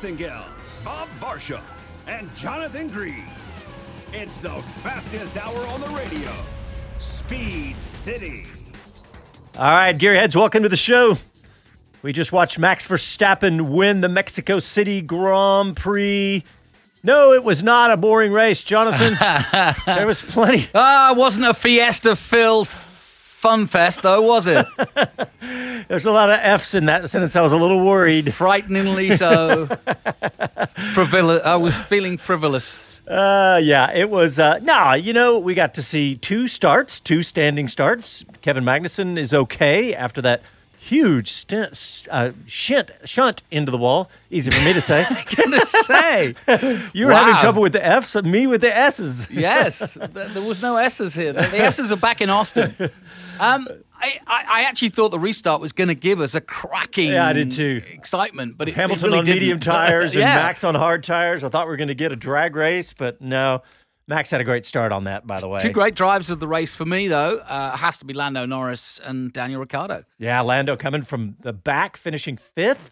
Massengale, Bob Varsha, and Jonathan Green. It's the fastest hour on the radio. Speed City. All right, Gearheads, welcome to the show. We just watched Max Verstappen win the Mexico City Grand Prix. No, it was not a boring race, Jonathan. there was plenty. Ah, it wasn't a fiesta filled fun fest, though, was it? There's a lot of F's in that sentence. I was a little worried. Frighteningly so. Frivol- I was feeling frivolous. Uh, yeah, it was. Uh, nah, you know, we got to see two starts, two standing starts. Kevin Magnussen is okay after that huge stint, uh, shunt, shunt into the wall. Easy for me to say. Gonna say, you were having trouble with the F's, me with the S's. yes, there was no S's here. The the S's are back in Austin. Um, I, I, actually thought the restart was going to give us a cracking Yeah, I did too. excitement, but it, it Hamilton really on medium didn't. tires and. Max on hard tires. I thought we were going to get a drag race, but no. Max had a great start on that, by the way. Two great drives of the race for me, though, uh, has to be Lando Norris and Daniel Ricciardo. Yeah, Lando coming from the back, finishing fifth,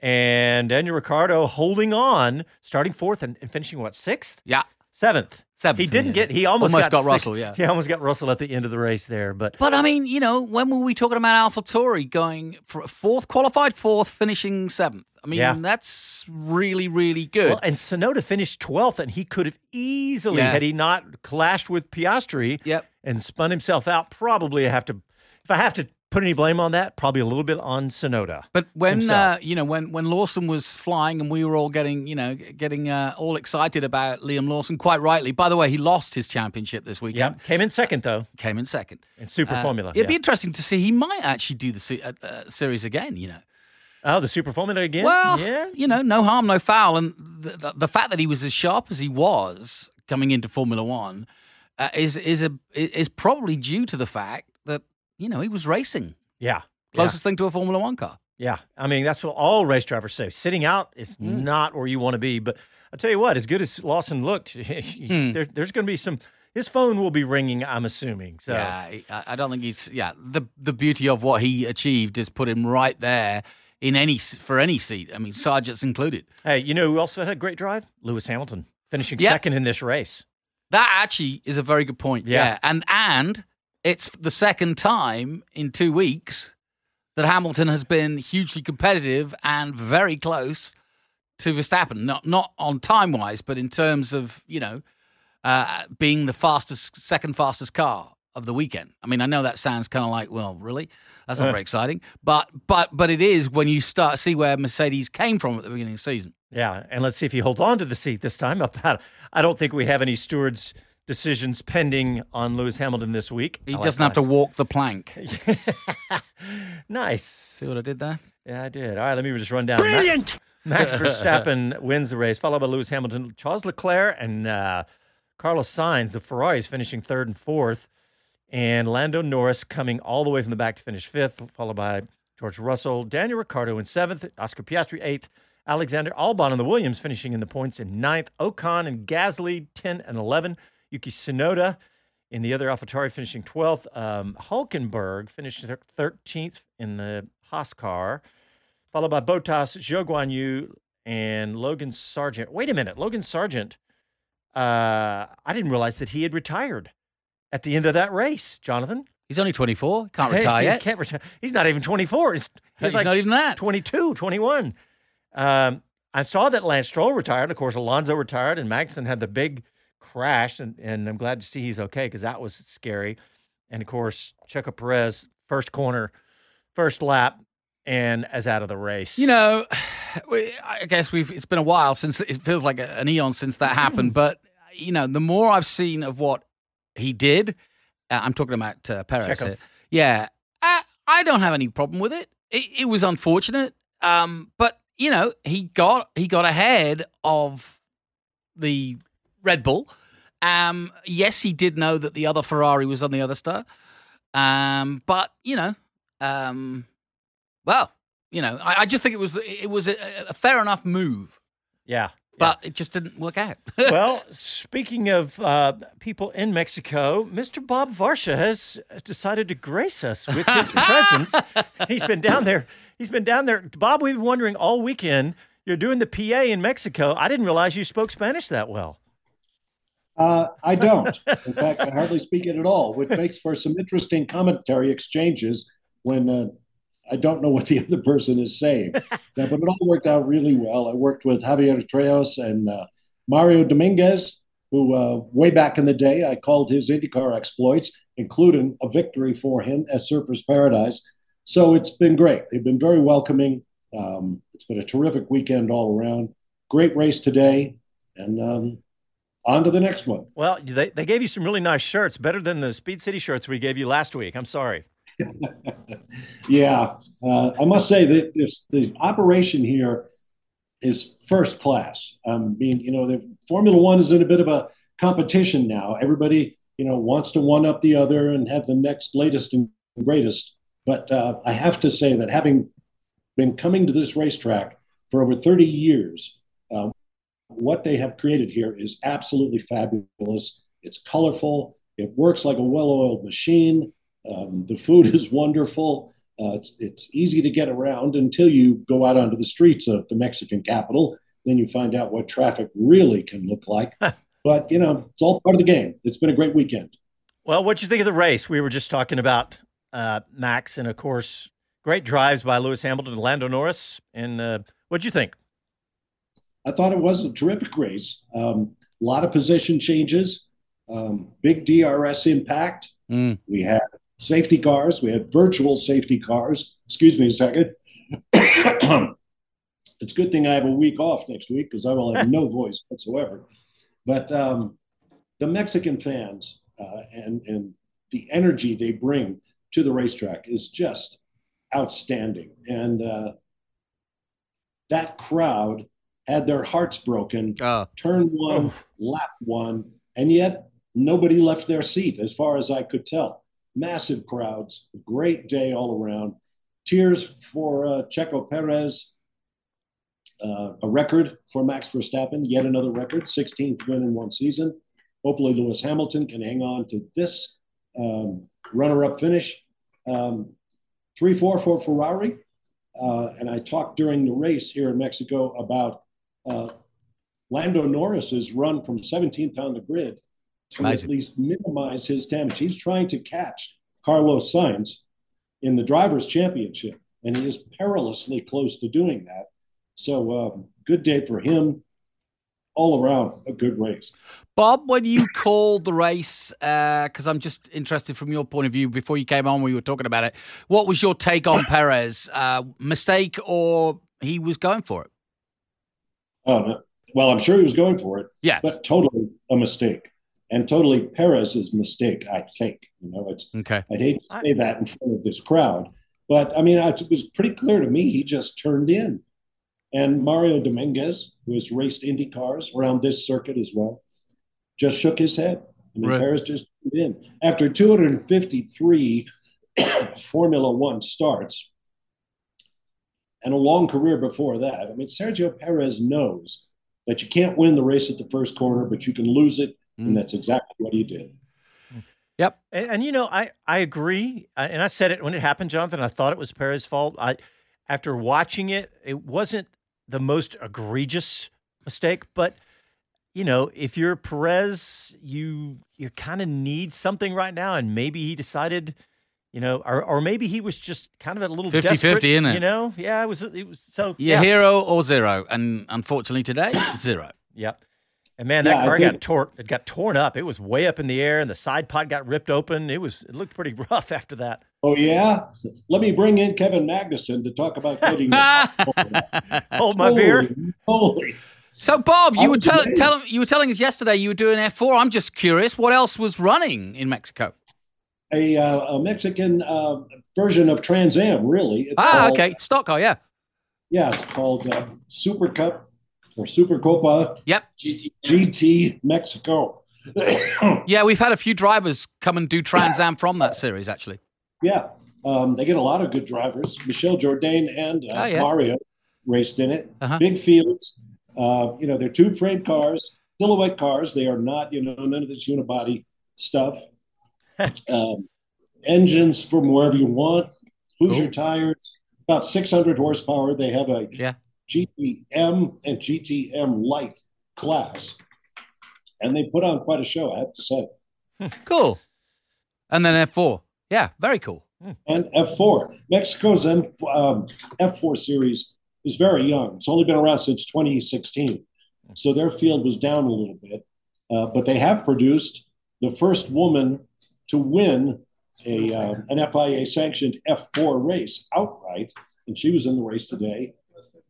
and Daniel Ricciardo holding on, starting fourth and, and finishing what sixth, Yeah. seventh. Seventh, He didn't get. He almost, Almost got sixth. Russell, yeah. he almost got Russell at the end of the race there. But But I mean, you know, when were we talking about AlphaTauri going for fourth, qualified fourth, finishing seventh? I mean, Yeah. that's really, really good. well, and Tsunoda finished twelfth, and he could have easily, Yeah. had he not clashed with Piastri, Yep. and spun himself out. Probably I have to, if I have to put any blame on that, probably a little bit on Tsunoda. But when uh, you know when when Lawson was flying and we were all getting you know getting uh, all excited about Liam Lawson, quite rightly. By the way, he lost his championship this weekend. Yeah, came in second though Came in second. in Super Uh, Formula. It'd be interesting to see. He might actually do the se- uh, uh, series again. You know. oh, the Super Formula again. Well, yeah, you know, no harm, no foul, and the, the, the fact that he was as sharp as he was coming into Formula One uh, is is a is probably due to the fact you know he was racing yeah, closest thing to a Formula One car. Yeah, I mean that's what all race drivers say. Sitting out is Mm. not where you want to be. But I tell you what, as good as Lawson looked, Hmm. there, there's going to be some. His phone will be ringing. I'm assuming. So Yeah, I, I don't think he's. Yeah, the the beauty of what he achieved is put him right there in any for any seat. I mean, Sargeant's included. hey, you know who also had a great drive? Lewis Hamilton finishing Yeah. second in this race. That actually is a very good point. Yeah. Yeah, and and it's the second time in two weeks that Hamilton has been hugely competitive and very close to Verstappen. Not not on time wise, but in terms of you know uh, being the fastest, second fastest car of the weekend. I mean, I know that sounds kind of like, well, really, that's not Uh. very exciting, but but but it is when you start see where Mercedes came from at the beginning of the season. Yeah, and let's see if he holds on to the seat this time. I don't think we have any stewards' decisions pending on Lewis Hamilton this week. He like doesn't have to walk the plank. nice. See what I did there? Yeah, I did. All right, let me just run down. Brilliant. Max Verstappen wins the race, followed by Lewis Hamilton, Charles Leclerc, and uh, Carlos Sainz. The Ferraris finishing third and fourth, and Lando Norris coming all the way from the back to finish fifth, followed by George Russell, Daniel Ricciardo in seventh, Oscar Piastri eighth, Alexander Albon and the Williams finishing in the points in ninth, Ocon and Gasly ten and eleven, Yuki Tsunoda in the other AlphaTauri finishing 12th. Um, Hulkenberg finished 13th in the Haas car, followed by Bottas, Zhou Guan Yu, and Logan Sargeant. Wait a minute. Logan Sargeant, uh, I didn't realize that he had retired at the end of that race, Jonathan. He's only 24. Can't Hey, retire he yet. Can't retire. He's not even 24. He's, he's He's like not even that. 22, 21. Um, I saw that Lance Stroll retired. Of course, Alonso retired, and Magnussen had the big crash, and, and I'm glad to see he's okay because that was scary. And of course, Checo Perez, first corner, first lap, and as out of the race. You know, we- I guess we've. It's been a while since it feels like a- an eon since that happened. But you know, the more I've seen of what he did, uh, I'm talking about uh, Perez. Here. Yeah, I, I don't have any problem with it. It, it was unfortunate, um, but you know, he got he got ahead of the Red Bull. Um, yes, he did know that the other Ferrari was on the other star. Um, but you know, um, well, you know, I, I just think it was it was a, a fair enough move, yeah. but it just didn't work out. well, speaking of uh, people in Mexico, Mr. Bob Varsha has decided to grace us with his presence. He's been down there. He's been down there. Bob, we've been wondering all weekend. you're doing the PA in Mexico. I didn't realize you spoke Spanish that well. Uh, I don't. In fact, I hardly speak it at all, which makes for some interesting commentary exchanges when uh, I don't know what the other person is saying. yeah, but it all worked out really well. I worked with Javier Trejos and uh, Mario Dominguez, who uh, way back in the day I called his IndyCar exploits, including a victory for him at Surfers Paradise. So it's been great. They've been very welcoming. Um, it's been a terrific weekend all around. Great race today, and um, on to the next one. Well, they, they gave you some really nice shirts, better than the Speed City shirts we gave you last week. I'm sorry. yeah, uh, I must say that this, the operation here is first class. Um, being, you know, the Formula One is in a bit of a competition now. Everybody, you know, wants to one up the other and have the next latest and greatest. But uh, I have to say that having been coming to this racetrack for over 30 years, uh, what they have created here is absolutely fabulous. It's colorful. It works like a well-oiled machine. Um, the food is wonderful. Uh, it's it's easy to get around until you go out onto the streets of the Mexican capital. Then you find out what traffic really can look like. but you know, it's all part of the game. It's been a great weekend. Well, what do you think of the race? We were just talking about uh, Max, and of course, great drives by Lewis Hamilton and Lando Norris. And uh, what do you think? I thought it was a terrific race. Um, a lot of position changes, um, big DRS impact. Mm. We had safety cars. We had virtual safety cars. Excuse me a second. it's a good thing I have a week off next week because I will have no voice whatsoever. But um, the Mexican fans uh, and and the energy they bring to the racetrack is just outstanding, and uh, that crowd had their hearts broken. Uh, turn one, oh. lap one, and yet nobody left their seat, as far as I could tell massive crowds, great day all around. Tears for uh, Checo Perez, uh, a record for Max Verstappen, yet another record, 16th win in one season. Hopefully, Lewis Hamilton can hang on to this um, runner up finish. Um, 3 4 for Ferrari. Uh, and I talked during the race here in Mexico about uh, Lando Norris's run from 17th on the grid to Amazing. at least minimize his damage. He's trying to catch Carlos Sainz in the drivers' championship, and he is perilously close to doing that. So, um, good day for him. All around, a good race. Bob, when you called the race, because uh, I'm just interested from your point of view, before you came on, we were talking about it. What was your take on Perez? Uh, mistake or he was going for it? Uh, well, I'm sure he was going for it. Yeah, but totally a mistake and totally Perez's mistake, I think. You know, it's okay. I'd hate to say that in front of this crowd, but I mean, it was pretty clear to me he just turned in. And Mario Dominguez, who has raced Indy cars around this circuit as well, just shook his head. I mean, right. Perez just turned in after 253 Formula One starts and a long career before that. I mean, Sergio Perez knows that you can't win the race at the first corner, but you can lose it Mm. And that's exactly what he did. Yep. And, and, you know, I, I agree. I, and I said it when it happened, Jonathan. I thought it was Perez's fault. I, after watching it, it wasn't the most egregious mistake, but you know, if you're Perez, you you kind of need something right now, and maybe he decided, you know, or or maybe he was just kind of a little 50 50, isn't it? You know, yeah, it was it was so yeah, hero or zero, and unfortunately today zero. Yep. And man, that yeah, car think, got torn. It got torn up. It was way up in the air, and the side pod got ripped open. It was. It looked pretty rough after that. Oh yeah. Let me bring in Kevin Magnussen to talk about getting. Hold my beer. Holy. So Bob, you oh, were tell, tell, you were telling us yesterday you were doing F four. I'm just curious, what else was running in Mexico? A, uh, a Mexican uh, version of Trans Am, really. It's ah, called, okay, stock car, yeah. Yeah, it's called uh, Super Cup or Supercopa. Yep. GT, GT Mexico. yeah, we've had a few drivers come and do Trans Am from that series, actually. Yeah, um, they get a lot of good drivers. Michel Jourdain and uh, oh, yeah. Mario raced in it. Uh-huh. Big fields. Uh, you know, they're tube frame cars, silhouette cars. They are not, you know, none of this unibody stuff. um, engines from wherever you want. Hoosier tires, about 600 horsepower. They have a yeah GTM and GTM Light class, and they put on quite a show. I have to say. Cool. And then F4. Yeah, very cool. And F4, Mexico's M, um, F4 series is very young. It's only been around since 2016, so their field was down a little bit. Uh, but they have produced the first woman to win a uh, an FIA sanctioned F4 race outright, and she was in the race today.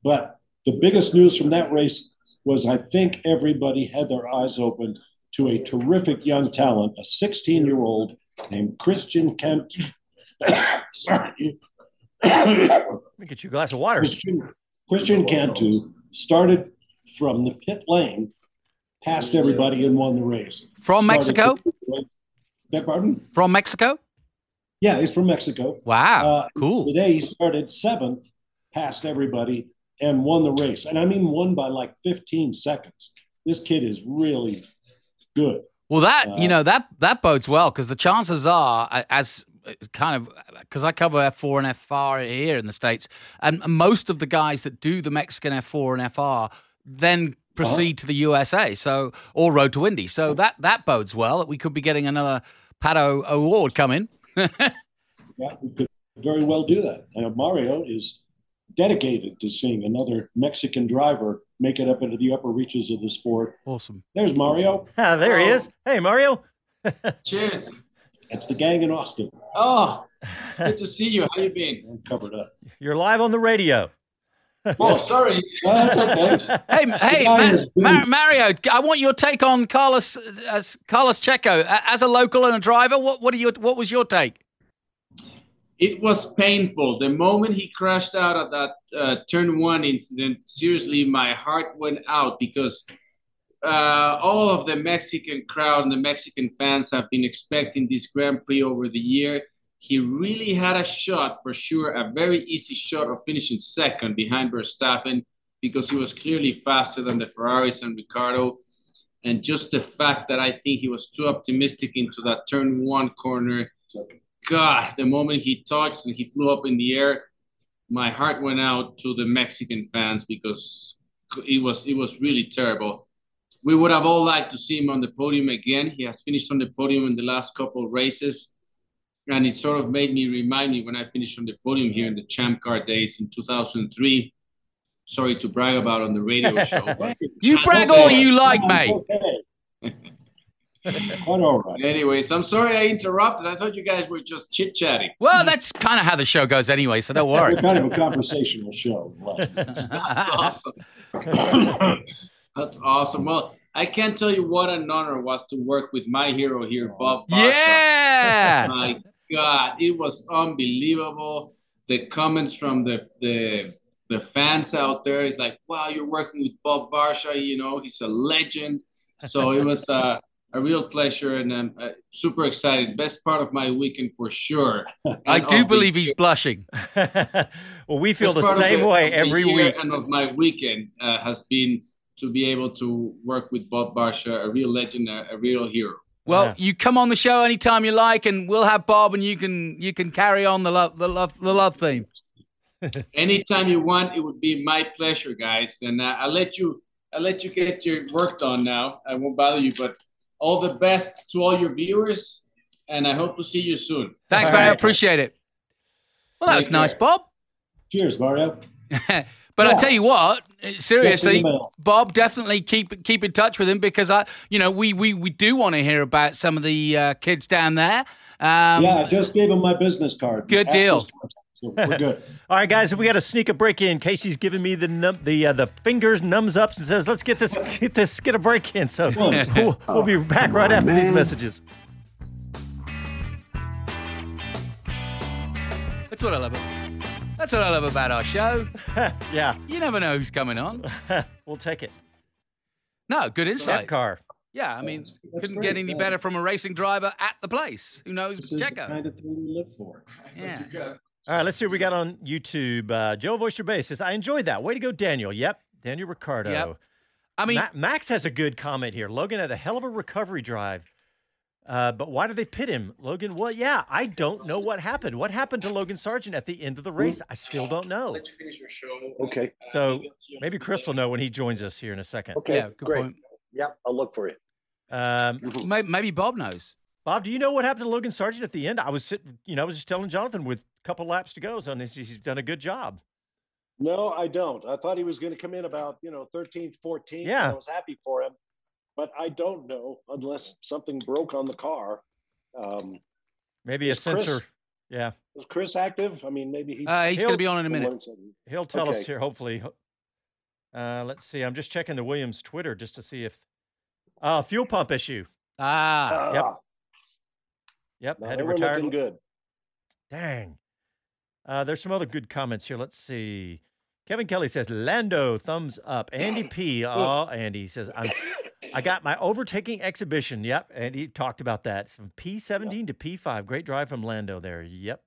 But the biggest news from that race was I think everybody had their eyes opened to a terrific young talent, a 16 year old named Christian Kent. Sorry. Let me get you a glass of water. Christian, Christian Cantu started from the pit lane, passed everybody, and won the race. From Started Mexico? to- Beg pardon? From Mexico? Yeah, he's from Mexico. Wow. Uh, cool. Today he started seventh, passed everybody, and won the race. And I mean, won by like 15 seconds. This kid is really good. Well, that Uh, you know that that bodes well because the chances are, as uh, kind of because I cover F4 and FR here in the states, and most of the guys that do the Mexican F4 and FR then proceed to the USA, so or Road to Indy. So that that bodes well that we could be getting another Pato O'Ward coming. Yeah, we could very well do that. And Mario is dedicated to seeing another Mexican driver make it up into the upper reaches of the sport. Awesome. There's Mario. Ah, there he is. Hey, Mario. Cheers. That's the gang in Austin. Oh, it's good to see you. How you been? I'm covered up. You're live on the radio. Oh, sorry. Well, that's okay. Hey, hey, Ma- is Ma- Mario, I want your take on Carlos uh, Carlos Checo as a local and a driver. What what are your what was your take? It was painful. The moment he crashed out of that uh, turn one incident, seriously, my heart went out because uh, all of the Mexican crowd and the Mexican fans have been expecting this Grand Prix over the year. He really had a shot for sure, a very easy shot of finishing second behind Verstappen because he was clearly faster than the Ferraris and Ricciardo. And just the fact that I think he was too optimistic into that turn one corner God, the moment he touched and he flew up in the air, my heart went out to the Mexican fans because it was it was really terrible. We would have all liked to see him on the podium again. He has finished on the podium in the last couple races, and it sort of made me remind me when I finished on the podium here in the Champ Car days in 2003. Sorry to brag about on the radio show. but You That's brag okay. all you like, It's mate. okay. Quite all right. anyways, I'm sorry I interrupted. I thought you guys were just chit chatting. Well, that's kind of how the show goes anyway, so don't worry. We're kind of a conversational show. That's awesome. That's awesome. Well, I can't tell you what an honor it was to work with my hero here, Bob. Barsha. yeah. My God, it was unbelievable. The comments from the the the fans out there is like, "Wow, you're working with Bob Barsha. You know, he's a legend." So it was uh, a real pleasure, and I'm uh, super excited. Best part of my weekend for sure. I do believe he's blushing. well, we feel Best the same the- way every year week. And of my weekend uh, has been to be able to work with Bob Barsha, a real legend, a, a real hero. Well, Yeah. you come on the show anytime you like, and we'll have Bob, and you can you can carry on the love the love the love theme. Anytime you want, it would be my pleasure, guys. And uh, I'll let you, I'll let you get your work done now. I won't bother you, but all the best to all your viewers, and I hope to see you soon. Thanks, All man. I right. appreciate it. Well, that was Take nice, care. Bob. cheers, Mario. But I tell you what, seriously, Bob, definitely keep keep in touch with him because I, you know, we we, we do want to hear about some of the uh, kids down there. Um, yeah, I just gave him my business card. Good Asked deal. So we're good. All right, guys, we got to sneak a break in. Casey's giving me the num- the uh, the fingers numbs ups and says, "Let's get this get this get a break in." So we'll, we'll be back right after these messages. That's what I love. That's what I love about our show. yeah, You never know who's coming on. we'll take it. No, good That insight. car. Yeah, I mean, That's- that's couldn't great, get any yeah. better from a racing driver at the place. Who knows? This Checo. kind of thing we live for. Yeah. All right, let's see what we got on YouTube. Uh, Joe Voice Your Base says, "I enjoyed that. Way to go, Daniel. Yep, Daniel Ricciardo. Yep. I mean, Ma- Max has a good comment here. Logan had a hell of a recovery drive. Uh, but why did they pit him, Logan? Well, yeah, I don't know what happened. What happened to Logan Sargeant at the end of the race? I still don't know. Let you finish your show. Okay. So maybe Chris will know when he joins us here in a second. Okay. yeah, good great. point. Yep, I'll look for it. Um, Maybe, maybe Bob knows. Bob, do you know what happened to Logan Sargeant at the end? I was sitting, you know, I was just telling Jonathan with a couple laps to go, so he's, he's done a good job. No, I don't. I thought he was going to come in about, you know, 13th, 14th. Yeah. I was happy for him, but I don't know unless something broke on the car. Um, Maybe a Is Chris- sensor. Yeah, was Chris active? I mean, maybe he. Uh, he's going to be on in a minute. he'll tell us here, hopefully. Uh, let's see. I'm just checking the Williams Twitter just to see if. Uh, fuel pump issue. Ah, Yep. Ah, Yep, no, had they to retire. looking good. Dang. Uh, there's some other good comments here. Let's see. Kevin Kelly says, Lando, thumbs up. Andy P. Oh, Andy says, I'm, I got my overtaking exhibition. Yep. And he talked about that. It's from P17 to P5. Great drive from Lando there. Yep.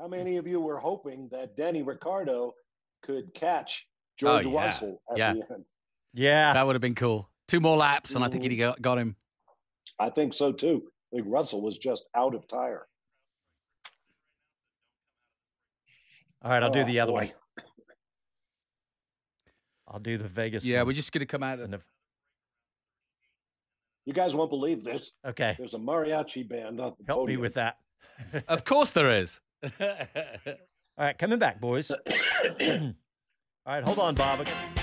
How many of you were hoping that Danny Ricciardo could catch Oh, George yeah. Russell at Yeah. the end? Yeah. that would have been cool. Two more laps, and I think Mhm. he'd got, got him. I think so too. I think Russell was just out of tire. All right. I'll do Oh, the other boy. one. I'll do the Vegas Yeah, one. we're just going to come out. Of And the, the- You guys won't believe this. okay. There's a mariachi band on the Help me with that. of course, there is. All right. Coming back, boys. All right. Hold on, Bob. I got this-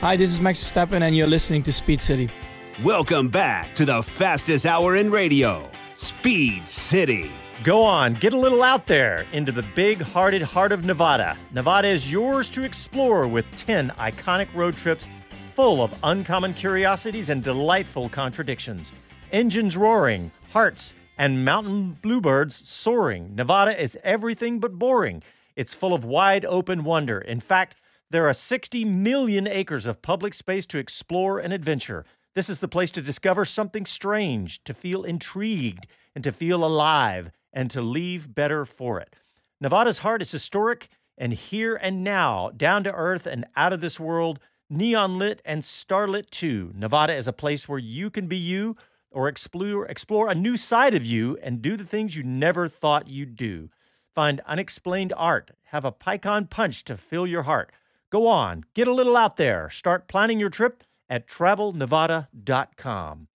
Hi, this is Max Verstappen, and you're listening to Speed City. Welcome back to the fastest hour in radio, Speed City. Go on, get a little out there into the big hearted heart of Nevada. Nevada is yours to explore with 10 iconic road trips full of uncommon curiosities and delightful contradictions. Engines roaring, hearts and mountain bluebirds soaring. Nevada is everything but boring. It's full of wide open wonder. In fact, there are 60 million acres of public space to explore and adventure. This is the place to discover something strange, to feel intrigued, and to feel alive, and to leave better for it. Nevada's heart is historic and here and now, down to earth and out of this world, neon lit and starlit too. Nevada is a place where you can be you or explore explore a new side of you and do the things you never thought you'd do. Find unexplained art, have a Picon punch to fill your heart. Go on, get a little out there. Start planning your trip at travelnevada.com.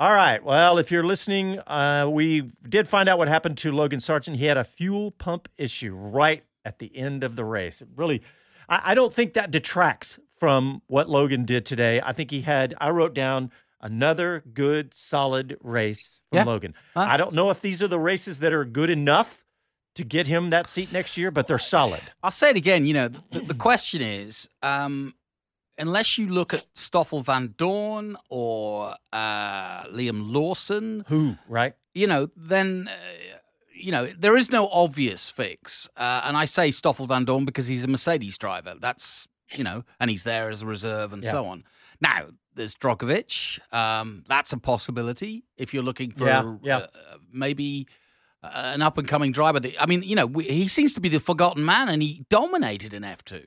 All right. Well, if you're listening, uh, we did find out what happened to Logan Sargeant. He had a fuel pump issue right at the end of the race. It really, I, I don't think that detracts from what Logan did today. I think he had, I wrote down another good, solid race from Yeah. Logan. Huh? I don't know if these are the races that are good enough to get him that seat next year, but they're solid. I'll say it again. You know, the, the question is, um, unless you look at Stoffel Vandoorne or uh, Liam Lawson, Who, right? you know, then uh, you know there is no obvious fix. Uh, and I say Stoffel Vandoorne because he's a Mercedes driver. That's you know, and he's there as a reserve and Yeah. so on. Now there's Drugovich. Um, that's a possibility if you're looking for Yeah, yeah. Uh, maybe. uh, An up and coming driver. that- I mean, you know, we, he seems to be the forgotten man, and he dominated in F two.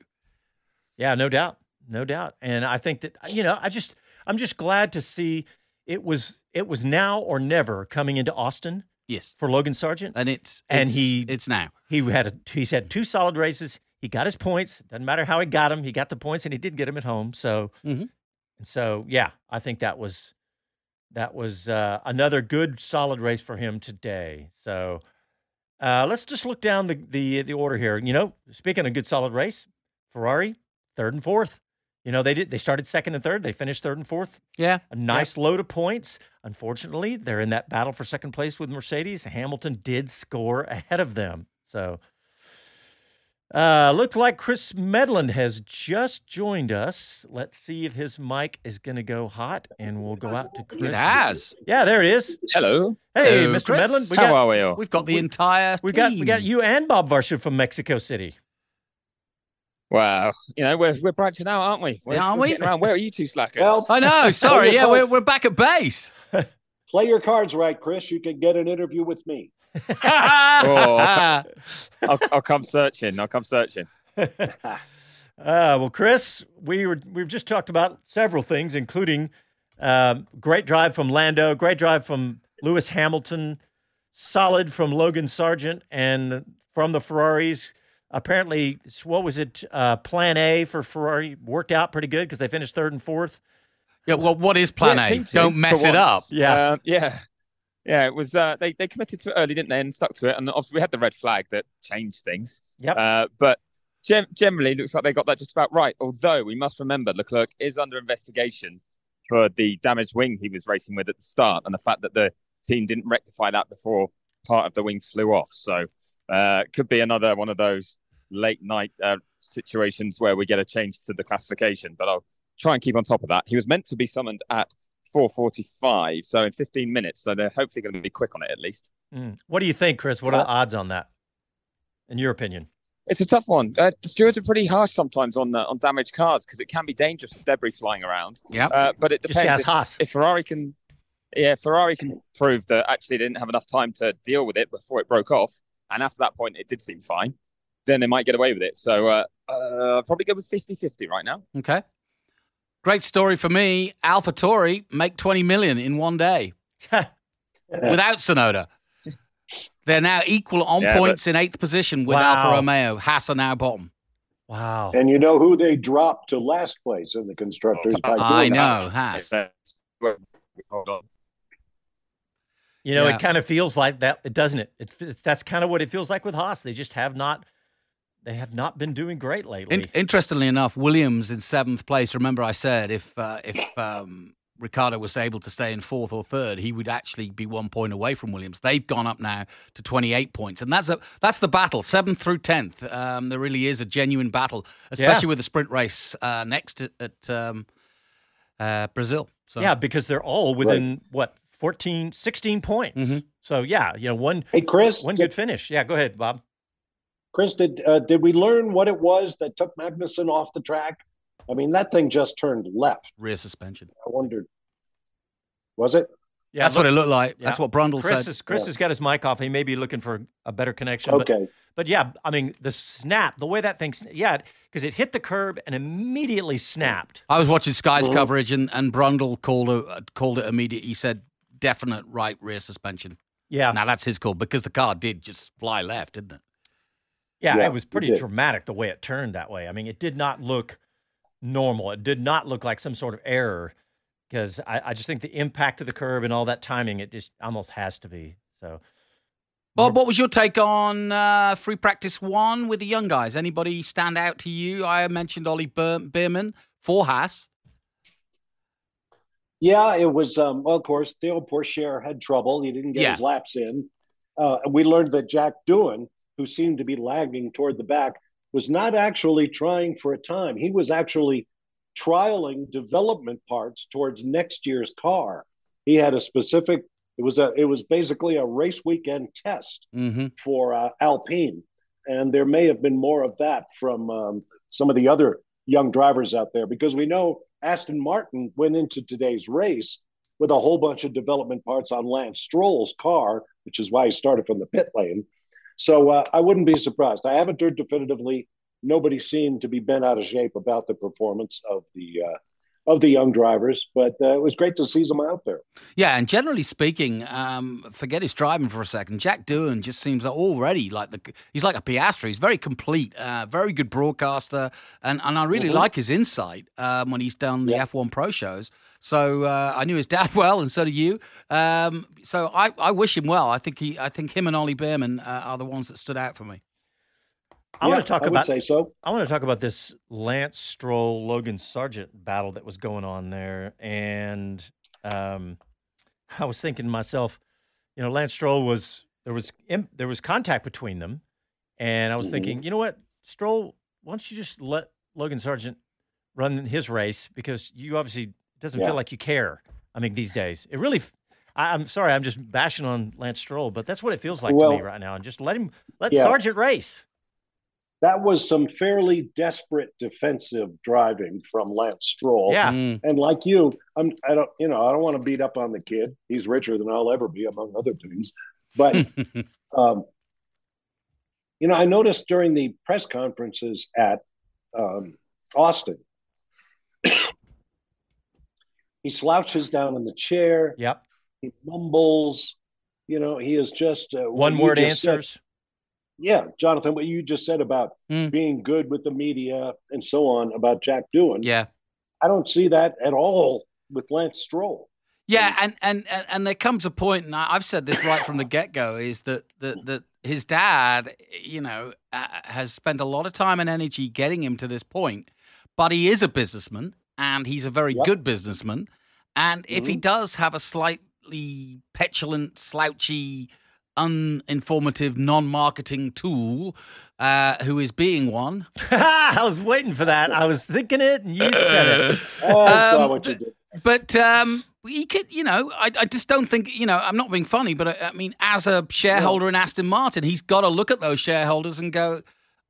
Yeah, no doubt, no doubt. And I think that you know, I just, I'm just glad to see it was, it was now or never coming into Austin Yes, for Logan Sargeant. and it's, And it's- he- it's now. He had a, he's had two solid races. He got his points. Doesn't matter how he got them. He got the points, and he did get them at home. So, Mhm. and so yeah, I think that was that was uh, another good solid race for him today. So. Uh, let's just look down the, the the order here. You know, speaking of good solid race, Ferrari third and fourth. You know, they did they started second and third. They finished third and fourth. Yeah, A nice load of points. Unfortunately, they're in that battle for second place with Mercedes. Hamilton did score ahead of them. So uh looked like Chris Medland has just joined us. Let's see if his mic is gonna go hot and we'll go out to Chris. it has. Yeah, there it is. Hello. Hey, Hello, Mr. Chris. Medland. We How got are we all? We've got the We- entire. we got we got you and Bob Varsha from Mexico City. Well, you know, we're, we're branching out, aren't we? We're, Yeah, aren't we're we? getting around. Where are you two slackers? Well, I know. Sorry. Yeah, we're, we're back at base. play your cards right, Chris. You can get an interview with me. I'll, I'll come searching. I'll come searching. uh, well, Chris, we were we've just talked about several things, including uh, great drive from Lando, great drive from Lewis Hamilton, solid from Logan Sargeant, and from the Ferraris. Apparently, what was it? Uh, plan A for Ferrari worked out pretty good because they finished third and fourth. Yeah. Well, what is Plan Yeah, A? Don't mess it up. Yeah. Um, yeah. Yeah, it was. Uh, they they committed to it early, didn't they, and stuck to it. And obviously, we had the red flag that changed things. Yep. Uh, but gem- generally, looks like they got that just about right. Although we must remember, Leclerc is under investigation for the damaged wing he was racing with at the start, and the fact that the team didn't rectify that before part of the wing flew off. So, uh, could be another one of those late night uh, situations where we get a change to the classification. But I'll try and keep on top of that. He was meant to be summoned at 4:45, so in 15 minutes. So they're hopefully going to be quick on it at least. Mm. What do you think, Chris? What are the odds on that, in your opinion? It's a tough one. Uh, the stewards are pretty harsh sometimes on uh, on damaged cars because it can be dangerous with debris flying around. Yeah. Uh, but it depends if, if Ferrari can. Yeah, Ferrari can prove that actually they didn't have enough time to deal with it before it broke off, and after that point it did seem fine. Then they might get away with it. So uh, uh, probably go with 50-50 right now. Okay. Great story for me. AlphaTauri make 20 million in one day without Tsunoda. They're now equal on Yeah, but- points in eighth position with Wow. Alfa Romeo. Haas are now bottom. wow. And you know who they dropped to last place in the constructors? by I doing that? know, Haas. Hold on. You know, Yeah. it kind of feels like that, it doesn't it? it? That's kind of what it feels like with Haas. They just have not, they have not been doing great lately. In- interestingly enough, Williams in seventh place. Remember, I said if uh, if um, Ricciardo was able to stay in fourth or third, he would actually be one point away from Williams. They've gone up now to 28 points, and that's a that's the battle, seventh through tenth. Um, there really is a genuine battle, especially with the sprint race uh, next at, at um, uh, Brazil. So yeah, because they're all within what 14, 16 points. Mhm. So yeah, you know, one Hey, Chris. one did, good finish. Yeah, go ahead, Bob. Chris, did uh, did we learn what it was that took Magnussen off the track? I mean, that thing just turned left. rear suspension. I wondered, was it? Yeah, that's look- what it looked like. yeah. That's what Brundle Chris said. is Chris Yeah. has got his mic off. He may be looking for a better connection. Okay. but yeah, I mean the snap, the way that thing, sn- yeah, because it hit the curb and immediately snapped. I was watching Sky's Mhm. coverage, and, and Brundle called it, called it immediate. He said definite right rear suspension. Yeah, Now that's his call because the car did just fly left, didn't it? Yeah, Yeah, it was pretty did. dramatic the way it turned that way. I mean, it did not look normal. It did not look like some sort of error because I, I just think the impact of the curb and all that timing, it just almost has to be. So, Bob, what was your take on uh, free practice one with the young guys? Anybody stand out to you? I mentioned Ollie Ber- Bearman for Haas. Yeah, it was. Um, well, of course, Theo Pourchaire had trouble. He didn't get Yeah. his laps in. Uh, we learned that Jack Doohan, who seemed to be lagging toward the back, was not actually trying for a time. He was actually trialing development parts towards next year's car. He had a specific. It was a. It was basically a race weekend test Mm-hmm. for uh, Alpine, and there may have been more of that from um, some of the other young drivers out there because we know Aston Martin went into today's race with a whole bunch of development parts on Lance Stroll's car, which is why he started from the pit lane. So uh, I wouldn't be surprised. I haven't heard definitively. Nobody seemed to be bent out of shape about the performance of the uh, of the young drivers, but uh, it was great to see them out there. Yeah, and generally speaking, um, forget his driving for a second. Jack Doohan just seems already like the he's like a Piastri. He's very complete, uh, very good broadcaster, and and I really Mhm. like his insight um, when he's done the Yeah. F1 Pro shows. So uh, I knew his dad well, and so do you. Um, so I, I wish him well. I think he I think him and Ollie Bearman uh, are the ones that stood out for me. I Yeah, want to talk I would about say so. I want to talk about this Lance Stroll Logan Sargeant battle that was going on there, and um, I was thinking to myself, you know, Lance Stroll was there was there was contact between them, and I was Mhm. thinking, you know what, Stroll, why don't you just let Logan Sargent run his race because you obviously doesn't Yeah. feel like you care. I mean, these days, it really. I, am sorry, I'm just bashing on Lance Stroll, but that's what it feels like to me right now. And just let him let Yeah. Sargeant race. That was some fairly desperate defensive driving from Lance Stroll. Yeah. Mm. And like you, I'm I don't you know I don't want to beat up on the kid. He's richer than I'll ever be, among other things. But um, you know, I noticed during the press conferences at um, Austin, he slouches down in the chair. Yep. He mumbles. You know, he is just uh, one word just said- answers. yeah, Jonathan, what you just said about Mm. being good with the media and so on about Jack Doohan, Yeah. I don't see that at all with Lance Stroll. Yeah, and and and, and there comes a point, and I've said this right from the get go, is that that that his dad, you know, uh, has spent a lot of time and energy getting him to this point, but he is a businessman, and he's a very Yep. good businessman, and if he Mhm. does have a slightly petulant, slouchy, uninformative, non-marketing tool, uh, who is being one, I was waiting for that. I was thinking it, and you said it. Oh, I saw Um, what you did. But um, he could, you know, I, I just don't think, you know, I'm not being funny, but I, I mean, as a shareholder in Aston Martin, he's got to look at those shareholders and go,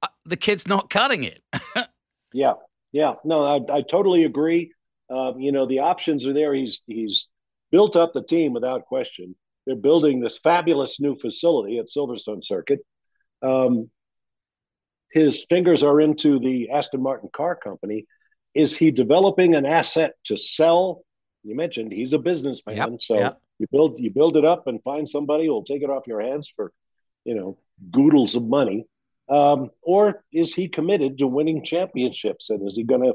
uh, the kid's not cutting it. Yeah, yeah. No, I, I totally agree. Um, you know, the options are there. He's he's built up the team without question. They're building this fabulous new facility at Silverstone Circuit. Um, his fingers are into the Aston Martin car company. Is he developing an asset to sell? You mentioned he's a businessman, Yep, so yep. you build you build it up and find somebody who'll take it off your hands for, you know, goodles of money. Um, or is he committed to winning championships? And is he going to,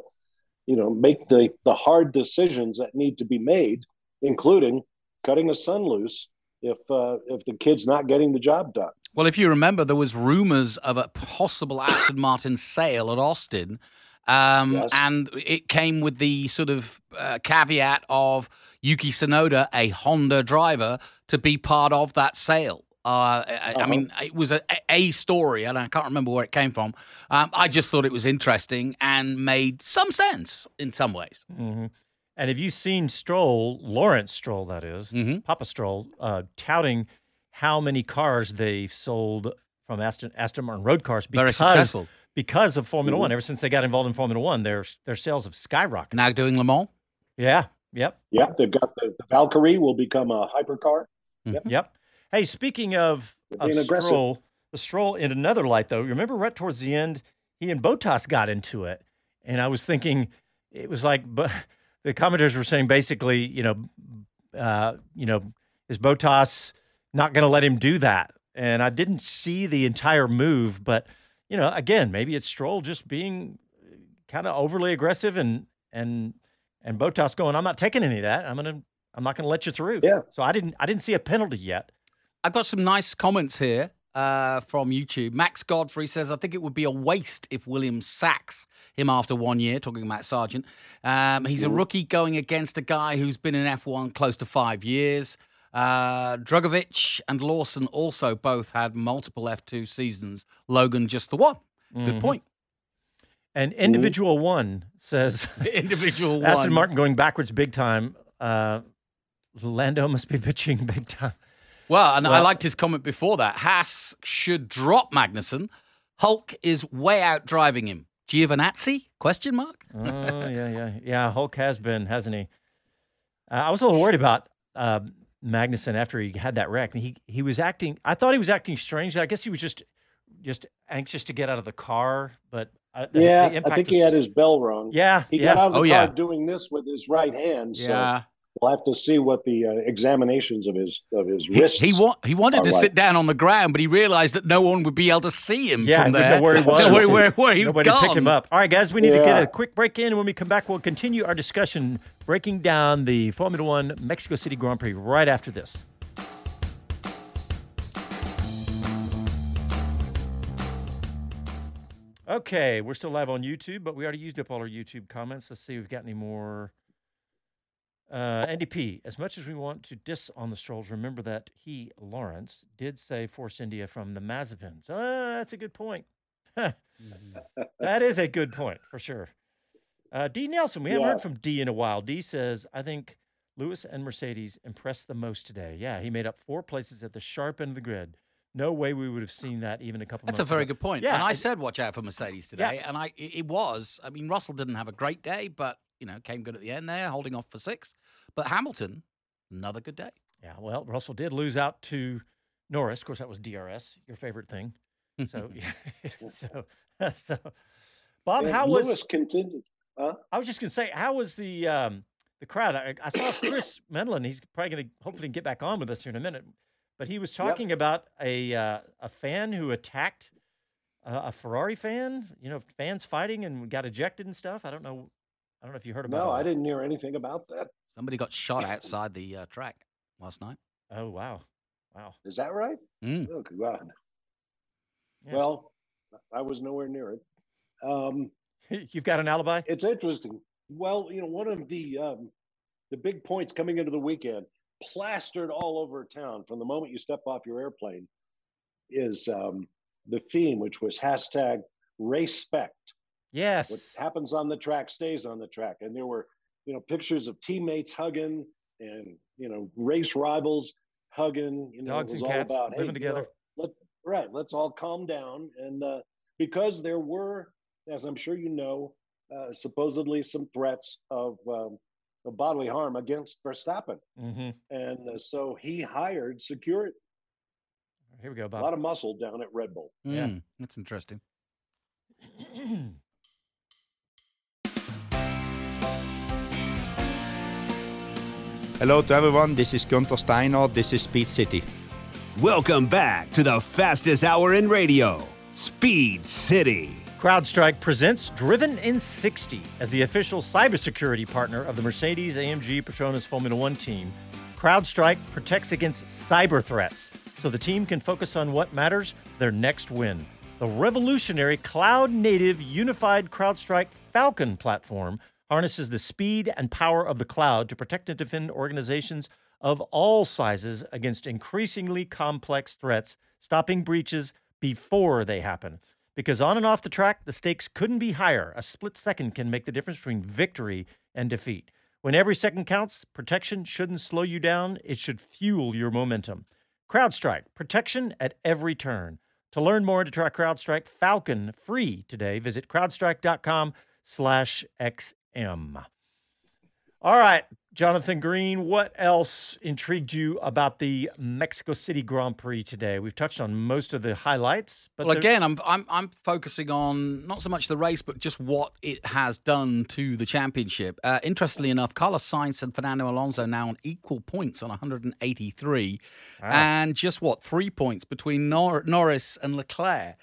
you know, make the the hard decisions that need to be made, including cutting his son loose if uh, if the kid's not getting the job done? Well, if you remember, there was rumors of a possible Aston Martin sale at Austin. Um, Yes. And it came with the sort of uh, caveat of Yuki Tsunoda, a Honda driver, to be part of that sale. Uh, I, I Uh-huh. mean, it was a, a story, and I can't remember where it came from. Um, I just thought it was interesting and made some sense in some ways. hmm And have you seen Stroll, Lawrence Stroll, that is, Mhm. Papa Stroll, uh, touting how many cars they've sold from Aston Aston Martin road cars because, Very successful. because of Formula Mhm. One. Ever since they got involved in Formula One, their their sales have skyrocketed. Now doing Le Mans. Yeah. Yep. Yeah, they've got the, the Valkyrie will become a hypercar. Yep. Yep. Hey, speaking of, of aggressive. Stroll, the Stroll in another light though. Remember right towards the end, he and Bottas got into it, and I was thinking it was like, but the commentators were saying basically, you know, uh, you know, is Bottas not going to let him do that? And I didn't see the entire move, but you know, again, maybe it's Stroll just being kind of overly aggressive and and and Bottas going, I'm not taking any of that. I'm gonna I'm not gonna let you through. Yeah. So I didn't I didn't see a penalty yet. I've got some nice comments here uh, from YouTube. Max Godfrey says, I think it would be a waste if Williams sacks him after one year, talking about Sargeant. Um, he's a rookie going against a guy who's been in F1 close to five years. Uh, Drugovich and Lawson also both had multiple F2 seasons. Logan just the one. Good Mhm. point. And individual one says Individual Aston. Martin going backwards big time. Uh, Lando must be pitching big time. Well, and I liked his comment before that. Haas should drop Magnussen. Hulk is way out driving him. Giovinazzi? Question mark. Oh yeah, yeah, yeah. Hulk has been, hasn't he? Uh, I was a little worried about uh, Magnussen after he had that wreck. He he was acting. I thought he was acting strangely. I guess he was just just anxious to get out of the car. But uh, Yeah, the I impact think he had his bell rung. Yeah, He yeah. got out of the Oh, car yeah. doing this with his right hand. So Yeah. We'll have to see what the uh, examinations of his of his He, wrists. he, wa- he wanted to like. sit down on the ground, but he realized that no one would be able to see him Yeah, from there. know where he was. where, where, where he Nobody gone. picked him up. All right, guys, we need to get a quick break in. When we come back, we'll continue our discussion breaking down the Formula One Mexico City Grand Prix right after this. Okay, we're still live on YouTube, but we already used up all our YouTube comments. Let's see if we've got any more. Uh, NDP, as much as we want to diss on the Strolls, remember that he, Lawrence, did say Force India from the Mazepins. Ah, that's a good point. that is a good point for sure. Uh, D. Nelson, we haven't Yeah. heard from D in a while. D says, I think Lewis and Mercedes impressed the most today. Yeah, he made up four places at the sharp end of the grid. No way we would have seen that even a couple That's a very ago. good point. Yeah, and I said watch out for Mercedes today, and I it was. I mean, Russell didn't have a great day, but you know, came good at the end there, holding off for six. But Hamilton, another good day. Yeah, well, Russell did lose out to Norris. Of course, that was DRS, your favorite thing. So, so, so, Bob, And how Lewis was? continued. Huh? I was just gonna say, how was the um, the crowd? I, I saw Chris Medland. He's probably gonna hopefully get back on with us here in a minute. But he was talking about a uh, a fan who attacked a, a Ferrari fan. You know, fans fighting and got ejected and stuff. I don't know. I don't know if you heard about. No, all I didn't hear anything about that. Somebody got shot outside the uh, track last night. Oh wow, wow. Is that right? Mm. Oh, God. Yes. Well, I was nowhere near it. Um, you've got an alibi. it's interesting. Well, you know, one of the um, the big points coming into the weekend, plastered all over town from the moment you step off your airplane, is um, the theme, which was hashtag respect. What Yes. happens on the track stays on the track, and there were, you know, pictures of teammates hugging and you know race rivals hugging. You know, Dogs it was and all cats about living hey, you together. know, let right, let's all calm down, and uh, because there were, as I'm sure you know, uh, supposedly some threats of, um, of bodily harm against Verstappen, hmm and uh, so he hired security, Here we go, Bob. a lot of muscle down at Red Bull. Yeah. Mm, That's interesting. Hello to everyone. This is Gunther Steiner. This is Speed City. Welcome back to the fastest hour in radio, Speed City. CrowdStrike presents Driven in 60 as the official cybersecurity partner of the Mercedes AMG Petronas Formula One team. CrowdStrike protects against cyber threats so the team can focus on what matters their next win. The revolutionary cloud native unified CrowdStrike Falcon platform harnesses the speed and power of the cloud to protect and defend organizations of all sizes against increasingly complex threats, stopping breaches before they happen. Because on and off the track, the stakes couldn't be higher. A split second can make the difference between victory and defeat. When every second counts, protection shouldn't slow you down, it should fuel your momentum. CrowdStrike, protection at every turn. To learn more and to try CrowdStrike Falcon free today, visit crowdstrike.com slash XM. All right, Jonathan Green, what else intrigued you about the Mexico City Grand Prix today? We've touched on most of the highlights, but well, there- again, I'm I'm I'm focusing on not so much the race, but just what it has done to the championship. Uh, interestingly enough, Carlos Sainz and Fernando Alonso now on equal points on 183, and just what three points between Nor- Norris and Leclerc.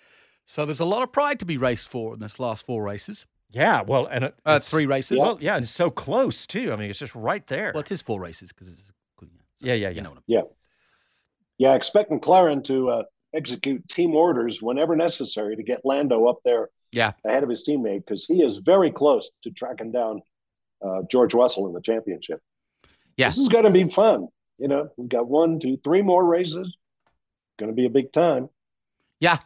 So there's a lot of pride to be raced for in this last four races. Yeah, well, and it, Uh, it's- three races. Well, yeah, and so close too. I mean, it's just right there. Well, it is four races because it's yeah, yeah, yeah. you know what I Yeah, yeah. Expect McLaren to uh, execute team orders whenever necessary to get Lando up there Yeah. ahead of his teammate because he is very close to tracking down uh, George Russell in the championship. Yeah. This is going to be fun. You know, we've got one, two, three more races. Going to be a big time. Yeah.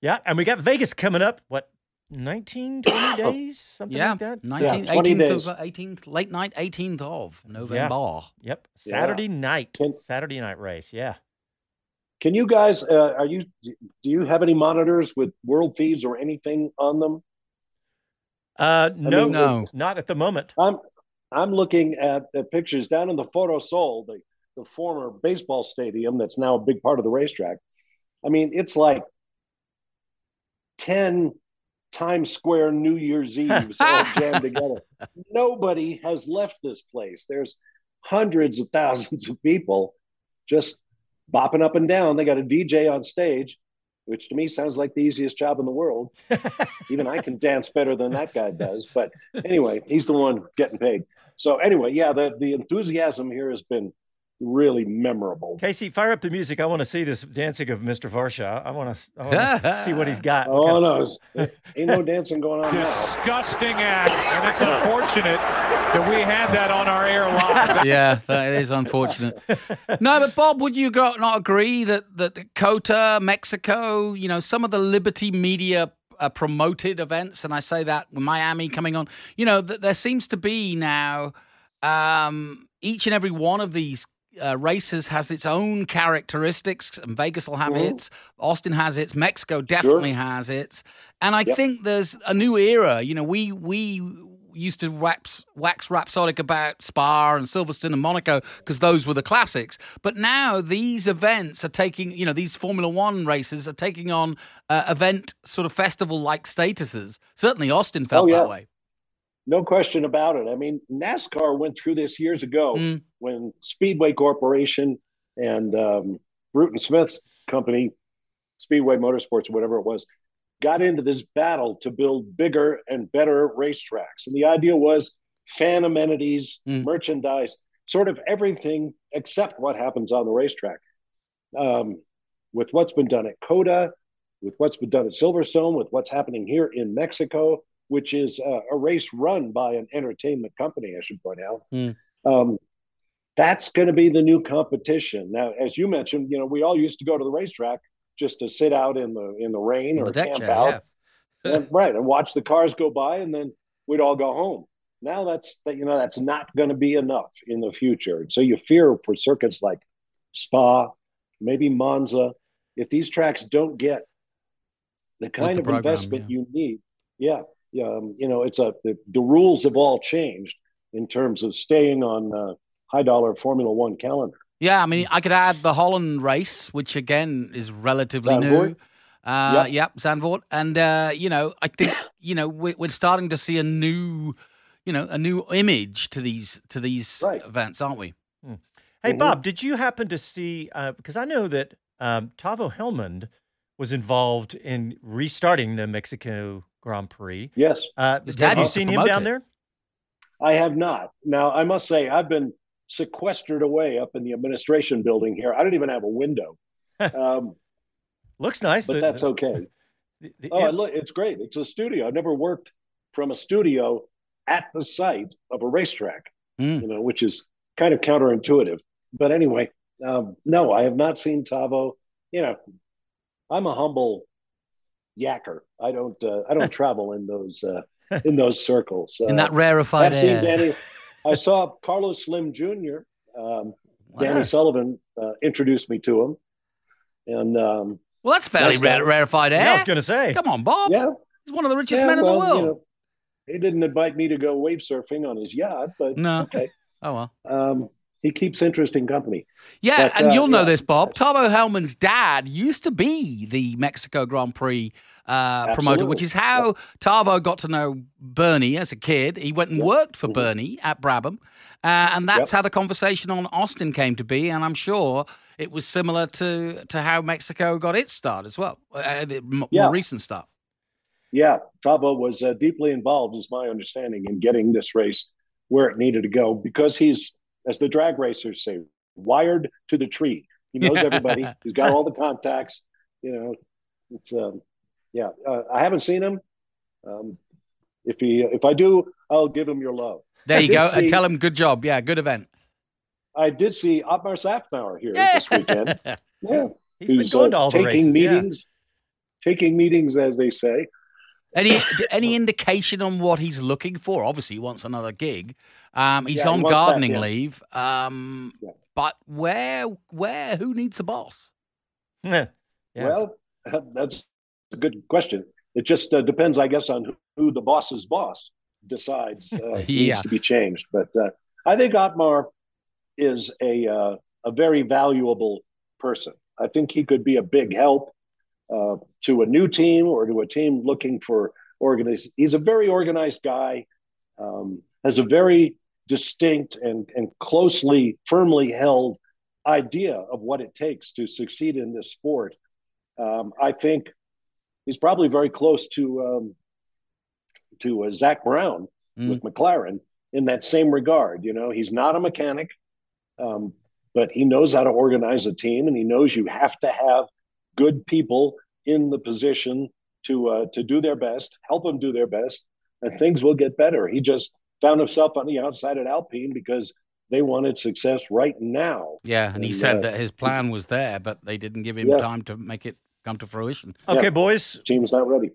Yeah, and we got Vegas coming up. What, 19, 20 days, something Yeah, like that. 19, Yeah, 20 18th days. of uh, 18th, late night, 18th of November. Yep, Yeah. Saturday night. Can- Saturday night race. Yeah. Can you guys? Uh, are you? Do you have any monitors with world feeds or anything on them? Uh, no, mean, No. not at the moment. I'm I'm looking at the pictures down in the Foro Sol, the the former baseball stadium that's now a big part of the racetrack. I mean, it's like ten Times Square New Year's Eves all jammed together. Nobody has left this place. There's hundreds of thousands of people just bopping up and down. They got a DJ on stage, which to me sounds like the easiest job in the world. Even I can dance better than that guy does. But anyway, he's the one getting paid. So anyway, yeah, the, the enthusiasm here has been really memorable. Casey, fire up the music. I want to see this dancing of Mr. Varsha. I want to, I want to see what he's got. Oh no, it's- ain't no dancing going on now. disgusting act, and it's unfortunate that we had that on our air live. yeah, that is unfortunate. No, but Bob, would you not agree that that Cota, Mexico, you know, some of the Liberty Media uh, promoted events, and I say that with Miami coming on, you know, that there seems to be now um, each and every one of these. Uh, races has its own characteristics, and Vegas will have Mhm. its. Austin has its. Mexico definitely has its. And I Yep. think there's a new era. You know, we we used to wax wax rhapsodic about Spa and Silverstone and Monaco because those were the classics. But now these events are taking, you know, these Formula One races are taking on uh, event sort of festival like statuses. Certainly, Austin felt Oh, yeah. that way. No question about it. I mean, NASCAR went through this years ago Mm. when Speedway Corporation and um, Bruton Smith's company, Speedway Motorsports, whatever it was, got into this battle to build bigger and better racetracks. And the idea was fan amenities, Mm. merchandise, sort of everything except what happens on the racetrack. Um, with what's been done at COTA, with what's been done at Silverstone, with what's happening here in Mexico, which is uh, a race run by an entertainment company, I should point out. Hmm. Um, that's going to be the new competition. Now, as you mentioned, you know, we all used to go to the racetrack just to sit out in the in the rain On or the camp chair, out, yeah. and, right, and watch the cars go by, and then we'd all go home. Now that's that you know that's not going to be enough in the future. So you fear for circuits like Spa, maybe Monza, if these tracks don't get the kind the of program, investment you need, yeah, yeah, um, you know, it's a the, the rules have all changed in terms of staying on uh, high dollar Formula One calendar. Yeah, I mean, I could add the Holland race, which again is relatively new. Zandvoort? Uh, Yep. Yep, Zandvoort, and uh, you know, I think you know we're, we're starting to see a new, you know, a new image to these to these Right. events, aren't we? Hey, Mhm. Bob, did you happen to see? Uh, because I know that um, Tavo Hellmund was involved in restarting the Mexico Grand Prix. Yes, Uh, dad have you seen him down it. there? I have not. Now, I must say, I've been sequestered away up in the administration building here. I don't even have a window, um, Looks nice. but the- that's okay. the- the- Oh, look, it's great. It's a studio. I've never worked from a studio at the site of a racetrack, Mm. you know, which is kind of counterintuitive. But anyway, um, no, I have not seen Tavo. You know, I'm a humble yacker. I don't. Uh, I don't travel in those uh, in those circles. In Uh, that rarefied I've seen air. Danny. I saw Carlos Slim Jr. Um, Danny Sullivan uh, introduced me to him, and um, Well, that's fairly Nice guy. rare, rarefied air. Yeah, I was going to say. Come on, Bob. yeah, He's one of the richest yeah, men in the world. You know, he didn't invite me to go wave surfing on his yacht, but No. okay. Oh well. Um, he keeps interesting company. Yeah, But, and uh, you'll know yeah. this, Bob. Tavo Hellmund's dad used to be the Mexico Grand Prix uh, promoter, which is how Tavo got to know Bernie as a kid. He went and Yep. worked for Mhm. Bernie at Brabham, uh, and that's Yep. how the conversation on Austin came to be. And I'm sure it was similar to to how Mexico got its start as well, uh, m- Yeah. more recent start. Yeah, Tavo was uh, deeply involved, is my understanding, in getting this race where it needed to go because he's, as the drag racers say, wired to the tree. He knows everybody. He's got all the contacts. You know, it's um, yeah. Uh, I haven't seen him. Um, if he, if I do, I'll give him your love. There you go. see- and tell him good job. Yeah, good event. I did see Otmar Szafnauer here Yeah. this weekend. Yeah, He's been going uh, to all the taking races. yeah. meetings, taking meetings as they say. Any any indication on what he's looking for? Obviously, he wants another gig. Um, he's Yeah, on wants back gardening in. leave. Um, Yeah. but where where who needs a boss? Yeah. Yeah. Well, that's a good question. It just uh, depends, I guess, on who, who the boss's boss decides uh, Yeah. needs to be changed. But uh, I think Otmar is a uh, a very valuable person. I think he could be a big help uh, to a new team or to a team looking for organized. He's a very organized guy. Um, has a very distinct and and closely, firmly held idea of what it takes to succeed in this sport. Um, I think he's probably very close to um, to uh, Zak Brown Mm. with McLaren in that same regard. You know, he's not a mechanic, um, but he knows how to organize a team, and he knows you have to have good people in the position to uh, to do their best, help them do their best, and things will get better. He just found himself on the outside at Alpine because they wanted success right now. Yeah, and he said uh, that his plan was there, but they didn't give him Yeah. time to make it come to fruition. Okay, Yeah. boys. Team's not ready.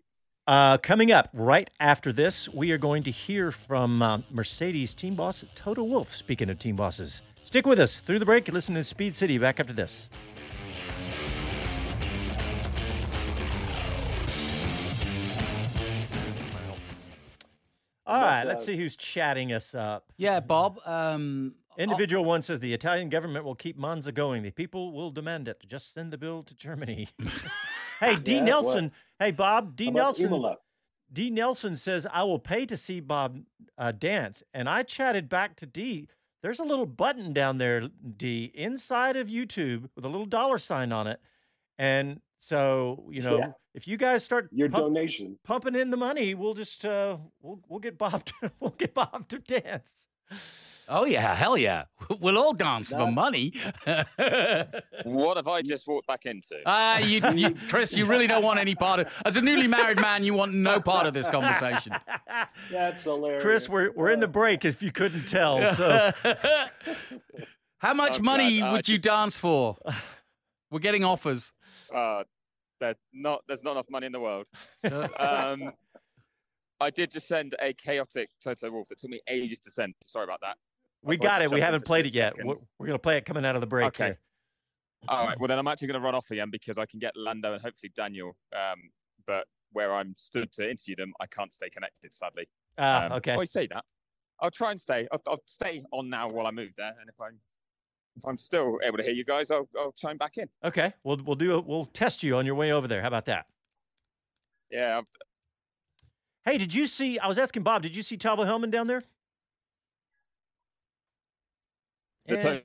Uh, coming up right after this, we are going to hear from uh, Mercedes team boss Toto Wolff. Speaking of team bosses, stick with us through the break. Listen to Speed City. Back after this. All right, But, let's uh, see who's chatting us up. Yeah, Bob. Um, Individual one says the Italian government will keep Monza going. The people will demand it. Just send the bill to Germany. hey, D. Yeah, Nelson. Hey, Bob. D. Nelson. D. Nelson says, I will pay to see Bob uh, dance. And I chatted back to D. There's a little button down there, D, inside of YouTube with a little dollar sign on it. And so, you know, Yeah. If you guys start Your pump- donation. pumping in the money, we'll just uh we'll we'll get Bob to we'll get Bob to dance. oh yeah, hell yeah. We'll all dance for money. What have I just walked back into? Ah, you, you, Chris, you really don't want any part of. As a newly married man, you want no part of this conversation. That's hilarious. Chris, we're we're in the Uh, break if you couldn't tell. So How much Oh, money God, I would you dance for? We're getting offers. Uh, there's not there's not enough money in the world. Um, I did just send a chaotic Toto Wolff that took me ages to send. Sorry about that. we got it. We haven't played it yet. We're, we're gonna play it coming out of the break. Okay. here. All right. Well, then I'm actually going to run off again because I can get Lando and hopefully Daniel. Um, but where I'm stood to interview them, I can't stay connected, sadly. Ah, Um, okay. You say that. I'll try and stay. I'll, I'll stay on now while I move there, and if I'm if I'm still able to hear you guys, I'll I'll chime back in. Okay. We'll we'll do it. We'll test you on your way over there. How about that? Yeah. I've, Hey, did you see? I was asking Bob. Did you see Tavo Hellmund down there? the And, to-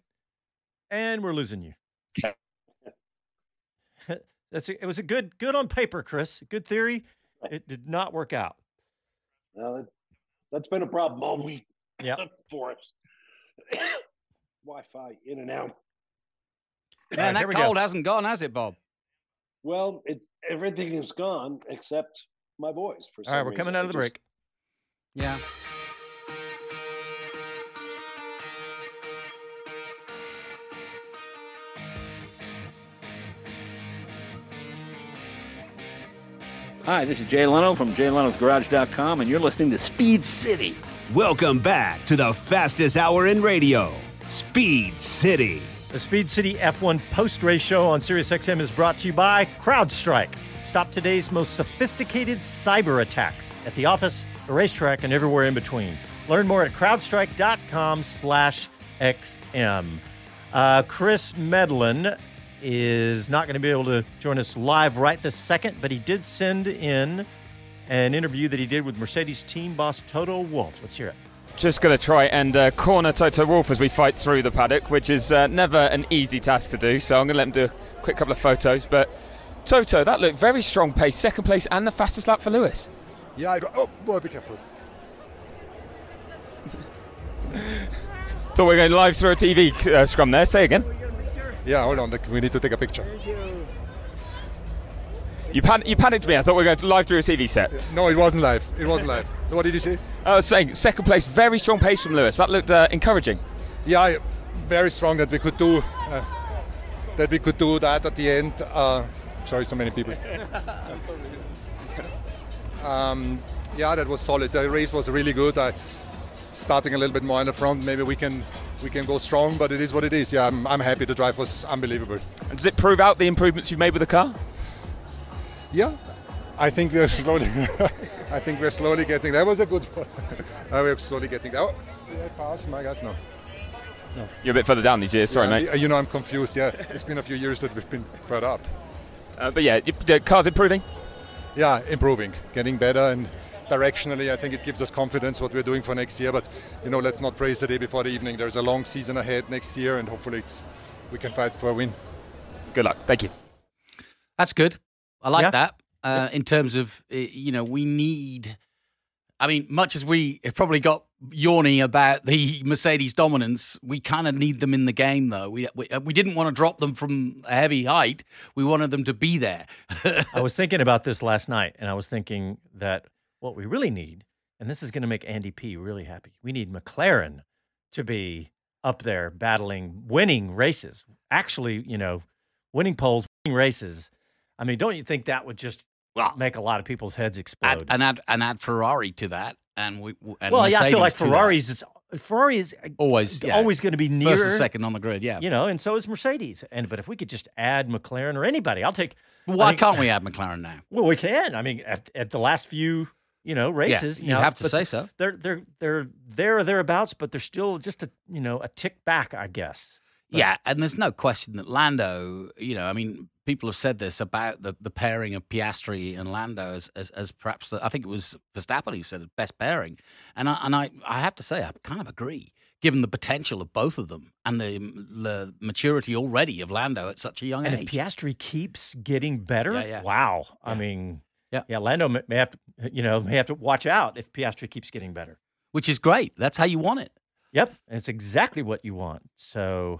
and we're losing you. That's a, it. Was a good good on paper, Chris. Good theory. It did not work out. Well, that, that's been a problem all week Yeah. for us. Wi-Fi in and out. Man, here that we go. cold hasn't gone, has it, Bob? Well, it everything is gone except my voice. For All some right, we're coming out of the just- break. Yeah. Hi, this is Jay Leno from JayLeno'sGarage.com, and you're listening to Speed City. Welcome back to the fastest hour in radio, Speed City. The Speed City F1 post race show on SiriusXM is brought to you by CrowdStrike. Stop today's most sophisticated cyber attacks at the office, the racetrack, and everywhere in between. Learn more at crowdstrike.com/xm. Uh, Chris Medland is not going to be able to join us live right this second, but he did send in an interview that he did with Mercedes team boss Toto Wolff. Let's hear it. Just going to try and uh, corner Toto Wolff as we fight through the paddock, which is uh, never an easy task to do. So I'm going to let him do a quick couple of photos. But Toto, that looked very strong pace, second place, and the fastest lap for Lewis. Yeah, I, got. oh boy, be careful. Thought we were going live through a TV uh, scrum there. Say again. Yeah, hold on, we need to take a picture. You, pan- you panicked me. I thought we were going live through a TV set. No, it wasn't live. It wasn't live. What did you say? I was saying second place, very strong pace from Lewis. That looked uh, encouraging. Yeah, very strong that we could do uh, that we could do that at the end. Uh, sorry, so many people. um, yeah, that was solid. The race was really good. I, starting a little bit more in the front, maybe we can we can go strong, but it is what it is. Yeah, I'm, I'm happy. The drive was unbelievable. And does it prove out the improvements you've made with the car? Yeah, I think we're slowly. I think we're slowly getting. That was a good. one. Uh, we're slowly getting. Oh, did I pass my guys? No. No. You're a bit further down these years. Sorry, Yeah, mate. You know, I'm confused. Yeah, it's been a few years that we've been further up. Uh, but yeah, the car's improving. Yeah, improving, getting better, and directionally, I think it gives us confidence what we're doing for next year. But you know, let's not praise the day before the evening. There's a long season ahead next year, and hopefully, it's we can fight for a win. Good luck. Thank you. That's good. I like Yeah. that. Uh, in terms of, uh, you know, we need. I mean, much as we have probably got yawning about the Mercedes dominance, we kind of need them in the game, though. We, we we didn't want to drop them from a heavy height. We wanted them to be there. I was thinking about this last night, and I was thinking that what we really need, and this is going to make Andy P really happy, we need McLaren to be up there battling, winning races. Actually, you know, winning poles, winning races. I mean, don't you think that would just make a lot of people's heads add, explode? and add and add Ferrari to that, and we. And well, yeah, I feel like Mercedes. Ferraris is Ferrari is uh, always yeah. always going to be near first or second on the grid. Yeah. You know, and so is Mercedes. And but if we could just add McLaren or anybody, I'll take. I Why can't we add McLaren now? Well, we can. I mean, at, at the last few you know, races. you now, have to say so. They're they're they're there or thereabouts, but they're still just a you know a tick back, I guess. But- Yeah, and there's no question that Lando, you know, I mean, people have said this about the, the pairing of Piastri and Lando as, as, as perhaps the, I think it was Verstappen who said the best pairing. And I, and I, I have to say, I kind of agree, given the potential of both of them and the, the maturity already of Lando at such a young And age. if Piastri keeps getting better, Yeah, yeah. wow. I mean, Yeah. yeah, Lando may may have to, you know, may have to watch out if Piastri keeps getting better. which is great. That's how you want it. Yep, and it's exactly what you want. So,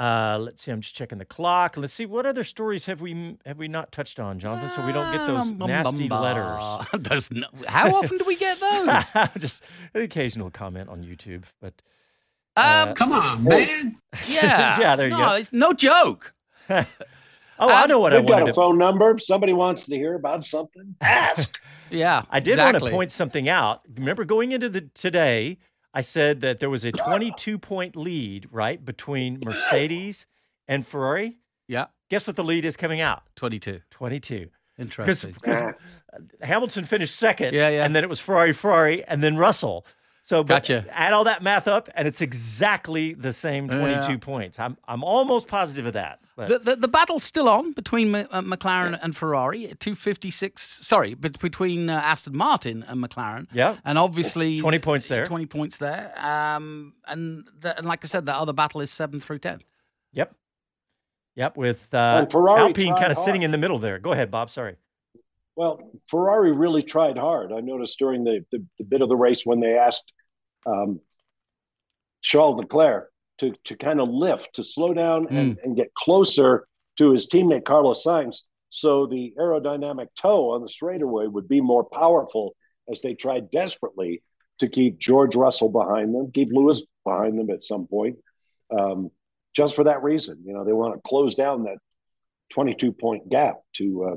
uh, let's see. I'm just checking the clock. Let's see what other stories have we have we not touched on, Jonathan, so we don't get those Um, nasty bum, letters. Those no- how often do we get those? just an occasional comment on YouTube, but Um, Come on, man. Yeah, yeah, there you no, go. It's no joke. oh, I know what I We've got a to. phone number. Somebody wants to hear about something. Ask. Yeah, I did want to point something out. Remember going into the today, I said that there was a 22 point lead, right, between Mercedes and Ferrari. Yeah. Guess what the lead is coming out? 22. 22. Interesting. Because Hamilton finished second. Yeah, yeah. And then it was Ferrari, Ferrari, and then Russell. So but Gotcha. add all that math up, and it's exactly the same 22 Yeah. points. I'm I'm almost positive of that. But The, the, the battle's still on between M- uh, McLaren and Ferrari. 256, sorry, but between uh, Aston Martin and McLaren. Yeah. And obviously 20 points there. 20 points there. Um, and, the, and like I said, the other battle is 7 through 10. Yep. Yep. With uh, And Ferrari Alpine kind of sitting in the middle there. Go ahead, Bob. Sorry. Well, Ferrari really tried hard. I noticed during the, the, the bit of the race when they asked um, Charles Leclerc to, to kind of lift, to slow down and, and get closer to his teammate Carlos Sainz. So the aerodynamic tow on the straightaway would be more powerful as they tried desperately to keep George Russell behind them, keep Lewis behind them at some point. Um, just for that reason, you know, they want to close down that 22 point gap to uh,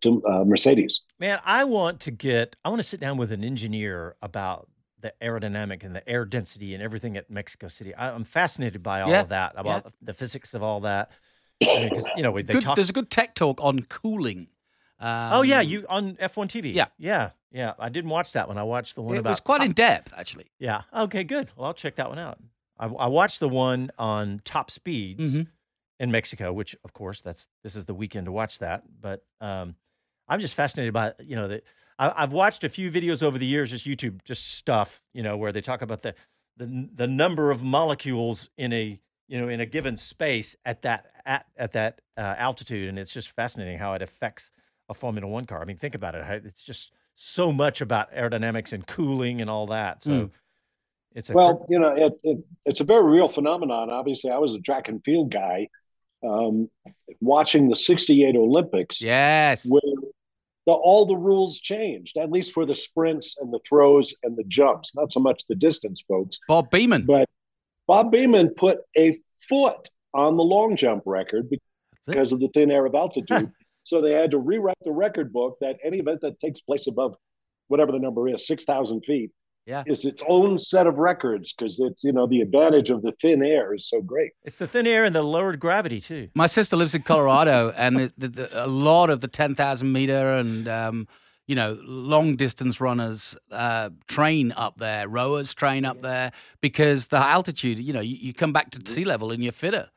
to uh, Mercedes. Man, I want to get, I want to sit down with an engineer about the aerodynamic and the air density and everything at Mexico City. I, I'm fascinated by all Yeah, of that, yeah. about the physics of all that. Because, you know, they Good, talk. There's a good tech talk on cooling. Um, oh, yeah, you on F1 TV. Yeah. Yeah. Yeah. I didn't watch that one. I watched the one It about. was quite top- in depth, actually. Yeah. Okay, good. Well, I'll check that one out. I, I watched the one on top speeds Mm-hmm. In Mexico, which of course that's this is the weekend to watch that. But um, I'm just fascinated by you know that I, I've watched a few videos over the years, just YouTube, just stuff you know where they talk about the the the number of molecules in a you know in a given space at that at at that uh, altitude, and it's just fascinating how it affects a Formula One car. I mean, think about it. It's just so much about aerodynamics and cooling and all that. So. Mm. It's a Well, you know, it, it, it's a very real phenomenon. Obviously, I was a track and field guy um, watching the 68 Olympics. Yes. Where the, all the rules changed, at least for the sprints and the throws and the jumps, not so much the distance, folks. Bob Beamon. But Bob Beamon put a foot on the long jump record because of the thin air of altitude. so they had to rewrite the record book that any event that takes place above whatever the number is, 6,000 feet, Yeah. is its own set of records because it's, you know, the advantage of the thin air is so great. It's the thin air and the lowered gravity too. My sister lives in Colorado, and the, the, the, a lot of the 10,000 meter and, um, you know, long distance runners uh, train up there, rowers train up there because the altitude, you know, you, you come back to sea level and you're fitter.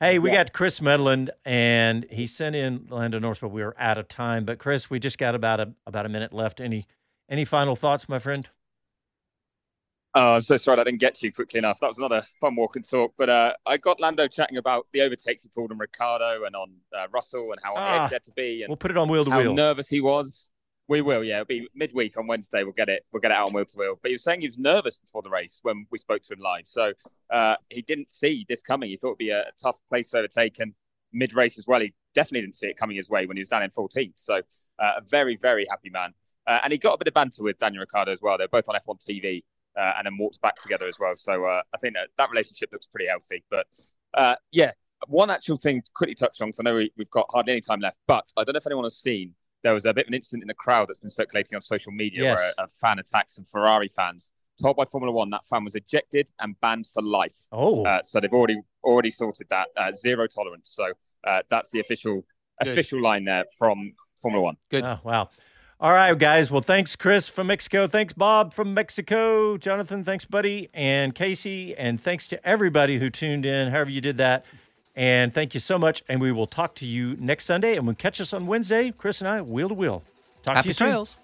Hey, we got Chris Medland, and he sent in Lando Norris, but We are out of time. But Chris, we just got about a about a minute left. Any any final thoughts, my friend? Oh, I'm so sorry I didn't get to you quickly enough. That was another fun walk and talk. But uh, I got Lando chatting about the overtakes he pulled on Ricciardo and on uh, Russell and how on Ah, had to be. And we'll put it on wheel to how wheel. nervous he was. We will, yeah. It'll be midweek on Wednesday. We'll get it. We'll get it out on wheel to wheel. But he was saying he was nervous before the race when we spoke to him live. So uh, he didn't see this coming. He thought it'd be a, a tough place to overtake and mid race as well. He definitely didn't see it coming his way when he was down in 14th. So uh, a very, very happy man. Uh, and he got a bit of banter with Daniel Ricciardo as well. They're both on F1 TV uh, and then walked back together as well. So uh, I think that, that relationship looks pretty healthy. But uh, yeah, one actual thing to quickly touch on because I know we, we've got hardly any time left. But I don't know if anyone has seen there was a bit of an incident in the crowd that's been circulating on social media Yes. where a, a fan attacked some Ferrari fans. Told by Formula One that fan was ejected and banned for life. Oh, Uh, so they've already already sorted that uh, zero tolerance. So uh, that's the official Good. official line there from Formula One. Good. Oh, wow. All right, guys. Well, thanks, Chris from Mexico. Thanks, Bob from Mexico. Jonathan, thanks, buddy. And Casey. And thanks to everybody who tuned in, however you did that. And thank you so much. And we will talk to you next Sunday. And we'll catch us on Wednesday. Chris and I, wheel to wheel. Talk Happy to you soon. trails.